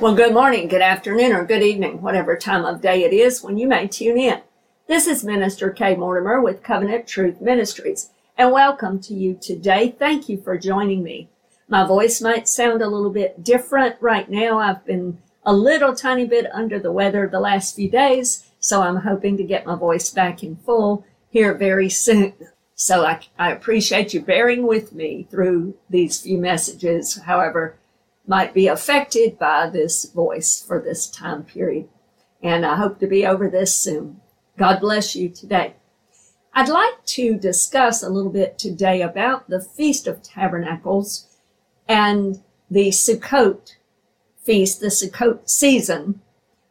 Well, good morning, good afternoon, or good evening, whatever time of day it is when you may tune in. This is Minister Kay Mortimer with Covenant Truth Ministries, and welcome to you today. Thank you for joining me. My voice might sound a little bit different right now. I've been a little tiny bit under the weather the last few days, so I'm hoping to get my voice back in full here very soon. So I, I appreciate you bearing with me through these few messages, however, might be affected by this voice for this time period. And I hope to be over this soon. God bless you today. I'd like to discuss a little bit today about the Feast of Tabernacles and the Sukkot feast, the Sukkot season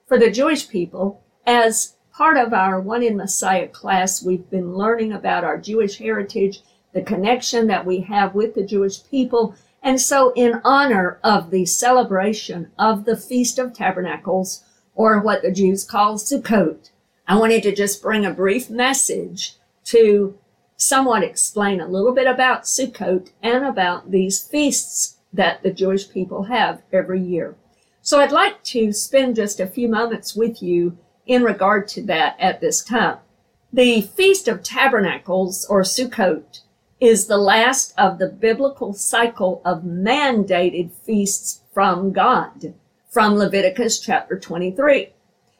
for the Jewish people as part of our One in Messiah class, we've been learning about our Jewish heritage, the connection that we have with the Jewish people. And so, in honor of the celebration of the Feast of Tabernacles, or what the Jews call Sukkot, I wanted to just bring a brief message to somewhat explain a little bit about Sukkot and about these feasts that the Jewish people have every year. So I'd like to spend just a few moments with you in regard to that at this time. The Feast of Tabernacles, or Sukkot, is the last of the biblical cycle of mandated feasts from God, from Leviticus chapter 23.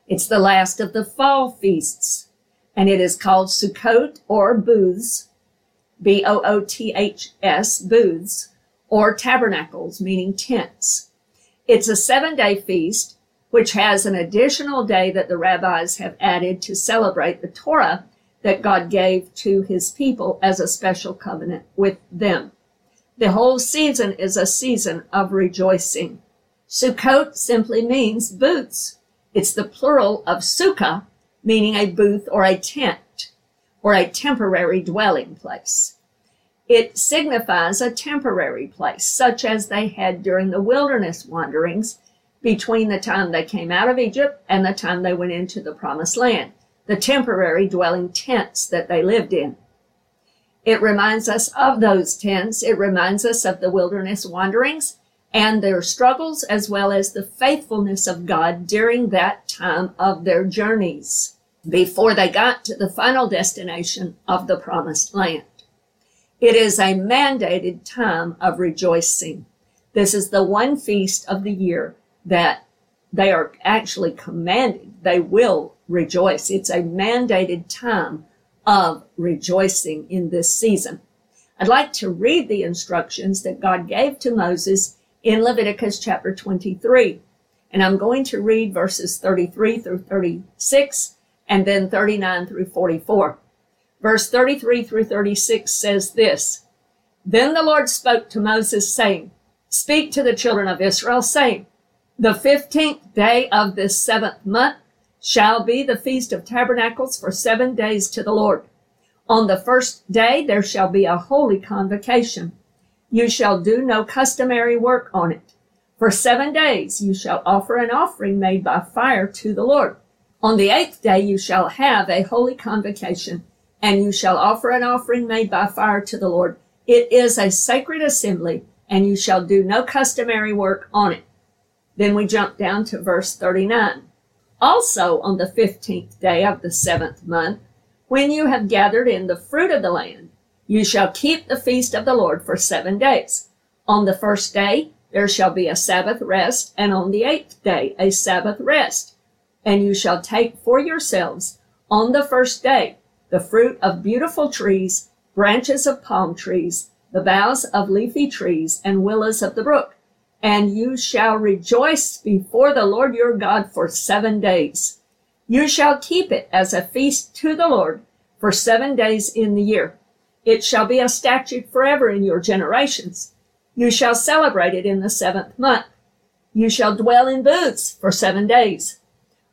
It's the last of the fall feasts, and it is called Sukkot or booths, B-O-O-T-H-S, booths, or tabernacles, meaning tents. It's a seven day feast which has an additional day that the rabbis have added to celebrate the Torah that God gave to his people as a special covenant with them. The whole season is a season of rejoicing. Sukkot simply means booths. It's the plural of sukkah, meaning a booth or a tent or a temporary dwelling place. It signifies a temporary place, such as they had during the wilderness wanderings between the time they came out of Egypt and the time they went into the promised land, the temporary dwelling tents that they lived in. It reminds us of those tents. It reminds us of the wilderness wanderings and their struggles as well as the faithfulness of God during that time of their journeys before they got to the final destination of the promised land. It is a mandated time of rejoicing. This is the one feast of the year that they are actually commanded, they will rejoice. It's a mandated time of rejoicing in this season. I'd like to read the instructions that God gave to Moses in Leviticus chapter 23. And I'm going to read verses 33 through 36 and then 39 through 44. Verse 33 through 36 says this Then the Lord spoke to Moses, saying, Speak to the children of Israel, saying, the fifteenth day of this seventh month shall be the Feast of Tabernacles for seven days to the Lord. On the first day there shall be a holy convocation. You shall do no customary work on it. For seven days you shall offer an offering made by fire to the Lord. On the eighth day you shall have a holy convocation, and you shall offer an offering made by fire to the Lord. It is a sacred assembly, and you shall do no customary work on it. Then we jump down to verse 39. Also on the 15th day of the seventh month, when you have gathered in the fruit of the land, you shall keep the feast of the Lord for seven days. On the first day, there shall be a Sabbath rest, and on the eighth day, a Sabbath rest. And you shall take for yourselves on the first day the fruit of beautiful trees, branches of palm trees, the boughs of leafy trees, and willows of the brook and you shall rejoice before the Lord your God for seven days. You shall keep it as a feast to the Lord for seven days in the year. It shall be a statute forever in your generations. You shall celebrate it in the seventh month. You shall dwell in booths for seven days.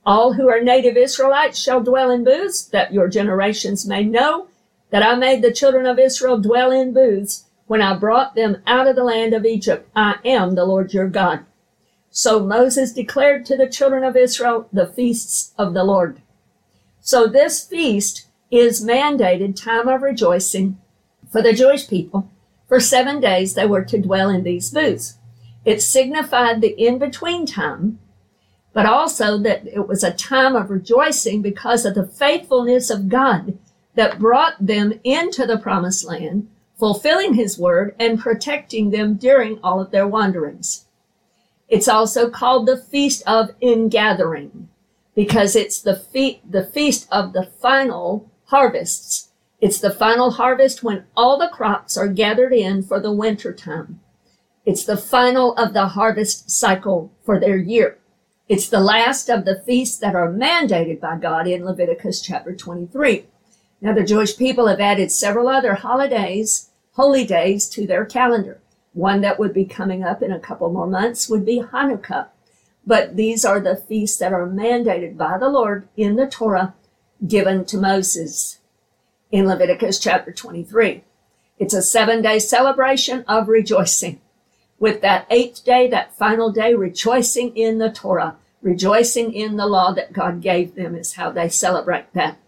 All who are native Israelites shall dwell in booths, that your generations may know that I made the children of Israel dwell in booths when I brought them out of the land of Egypt. I am the Lord your God. So Moses declared to the children of Israel the feasts of the Lord. So this feast is mandated time of rejoicing for the Jewish people. For seven days they were to dwell in these booths. It signified the in-between time but also that it was a time of rejoicing because of the faithfulness of God that brought them into the promised land, fulfilling his word and protecting them during all of their wanderings. It's also called the Feast of Ingathering because it's the, fe- the feast of the final harvests. It's the final harvest when all the crops are gathered in for the winter time. It's the final of the harvest cycle for their year. It's the last of the feasts that are mandated by God in Leviticus chapter 23. Now, the Jewish people have added several other holidays, holy days to their calendar. One that would be coming up in a couple more months would be Hanukkah. But these are the feasts that are mandated by the Lord in the Torah given to Moses in Leviticus chapter 23. It's a seven day celebration of rejoicing. With that eighth day, that final day, rejoicing in the Torah, rejoicing in the law that God gave them is how they celebrate that.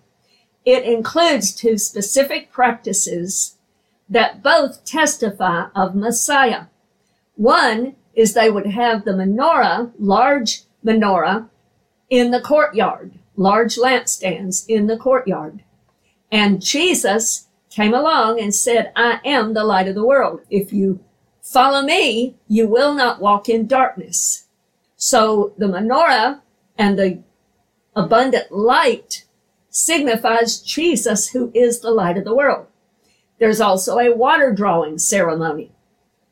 It includes two specific practices that both testify of Messiah. One is they would have the menorah, large menorah, in the courtyard, large lampstands in the courtyard. And Jesus came along and said, I am the light of the world. If you follow me, you will not walk in darkness. So the menorah and the abundant light signifies Jesus, who is the light of the world. There's also a water drawing ceremony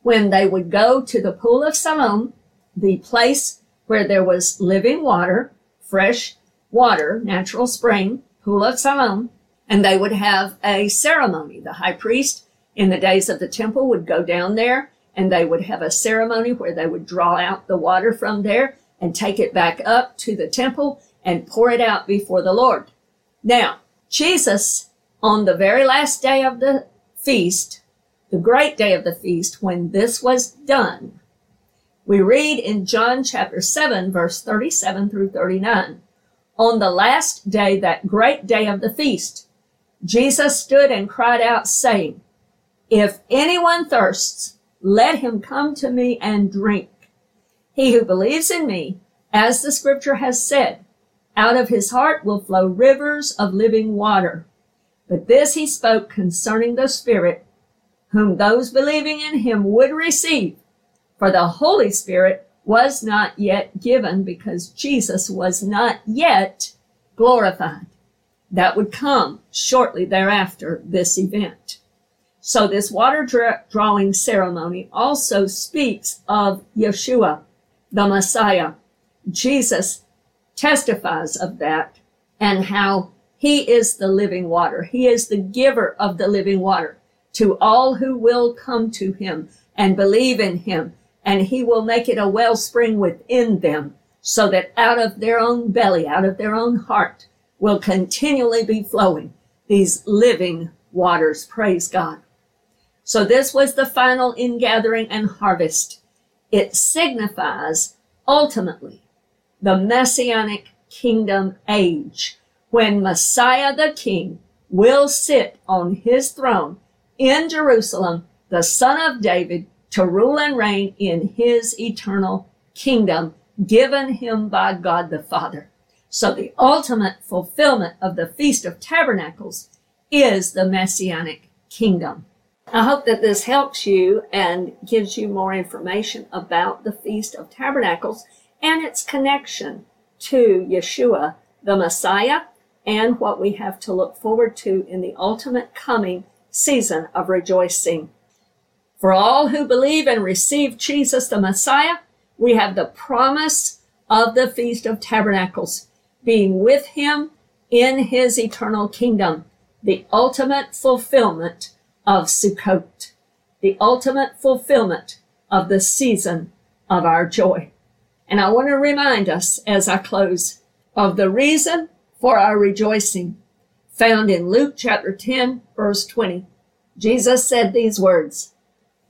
when they would go to the pool of Siloam, the place where there was living water, fresh water, natural spring, pool of Siloam, and they would have a ceremony. The high priest in the days of the temple would go down there and they would have a ceremony where they would draw out the water from there and take it back up to the temple and pour it out before the Lord. Now, Jesus, on the very last day of the feast, the great day of the feast, when this was done, we read in John chapter 7, verse 37 through 39. On the last day, that great day of the feast, Jesus stood and cried out, saying, If anyone thirsts, let him come to me and drink. He who believes in me, as the scripture has said, out of his heart will flow rivers of living water. But this he spoke concerning the Spirit, whom those believing in him would receive. For the Holy Spirit was not yet given because Jesus was not yet glorified. That would come shortly thereafter this event. So this water drawing ceremony also speaks of Yeshua, the Messiah. Jesus testifies of that and how he is the living water. He is the giver of the living water to all who will come to him and believe in him. And he will make it a wellspring within them so that out of their own belly, out of their own heart will continually be flowing these living waters. Praise God. So this was the final ingathering and harvest. It signifies ultimately the messianic kingdom age when Messiah the King will sit on his throne in Jerusalem, the son of David, to rule and reign in his eternal kingdom given him by God the Father. So the ultimate fulfillment of the Feast of Tabernacles is the Messianic kingdom. I hope that this helps you and gives you more information about the Feast of Tabernacles and its connection to Yeshua, the Messiah, and what we have to look forward to in the ultimate coming season of rejoicing. For all who believe and receive Jesus the Messiah, we have the promise of the Feast of Tabernacles, being with him in his eternal kingdom, the ultimate fulfillment of Sukkot, the ultimate fulfillment of the season of our joy. And I want to remind us as I close of the reason for our rejoicing found in Luke chapter 10, verse 20. Jesus said these words,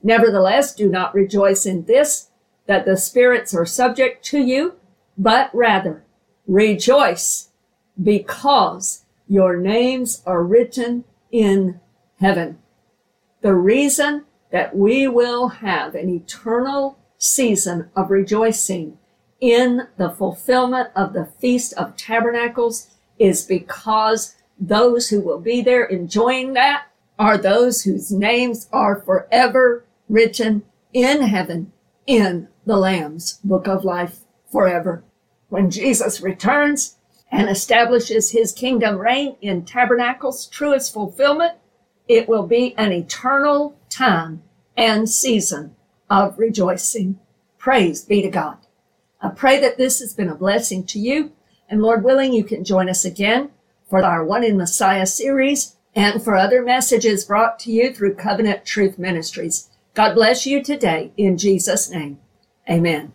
Nevertheless, do not rejoice in this, that the spirits are subject to you, but rather rejoice because your names are written in heaven. The reason that we will have an eternal season of rejoicing in the fulfillment of the Feast of Tabernacles is because those who will be there enjoying that are those whose names are forever written in heaven in the Lamb's book of life forever. When Jesus returns and establishes his kingdom reign in tabernacles, truest fulfillment, it will be an eternal time and season of rejoicing. Praise be to God. I pray that this has been a blessing to you. And Lord willing, you can join us again for our One in Messiah series and for other messages brought to you through Covenant Truth Ministries. God bless you today in Jesus' name. Amen.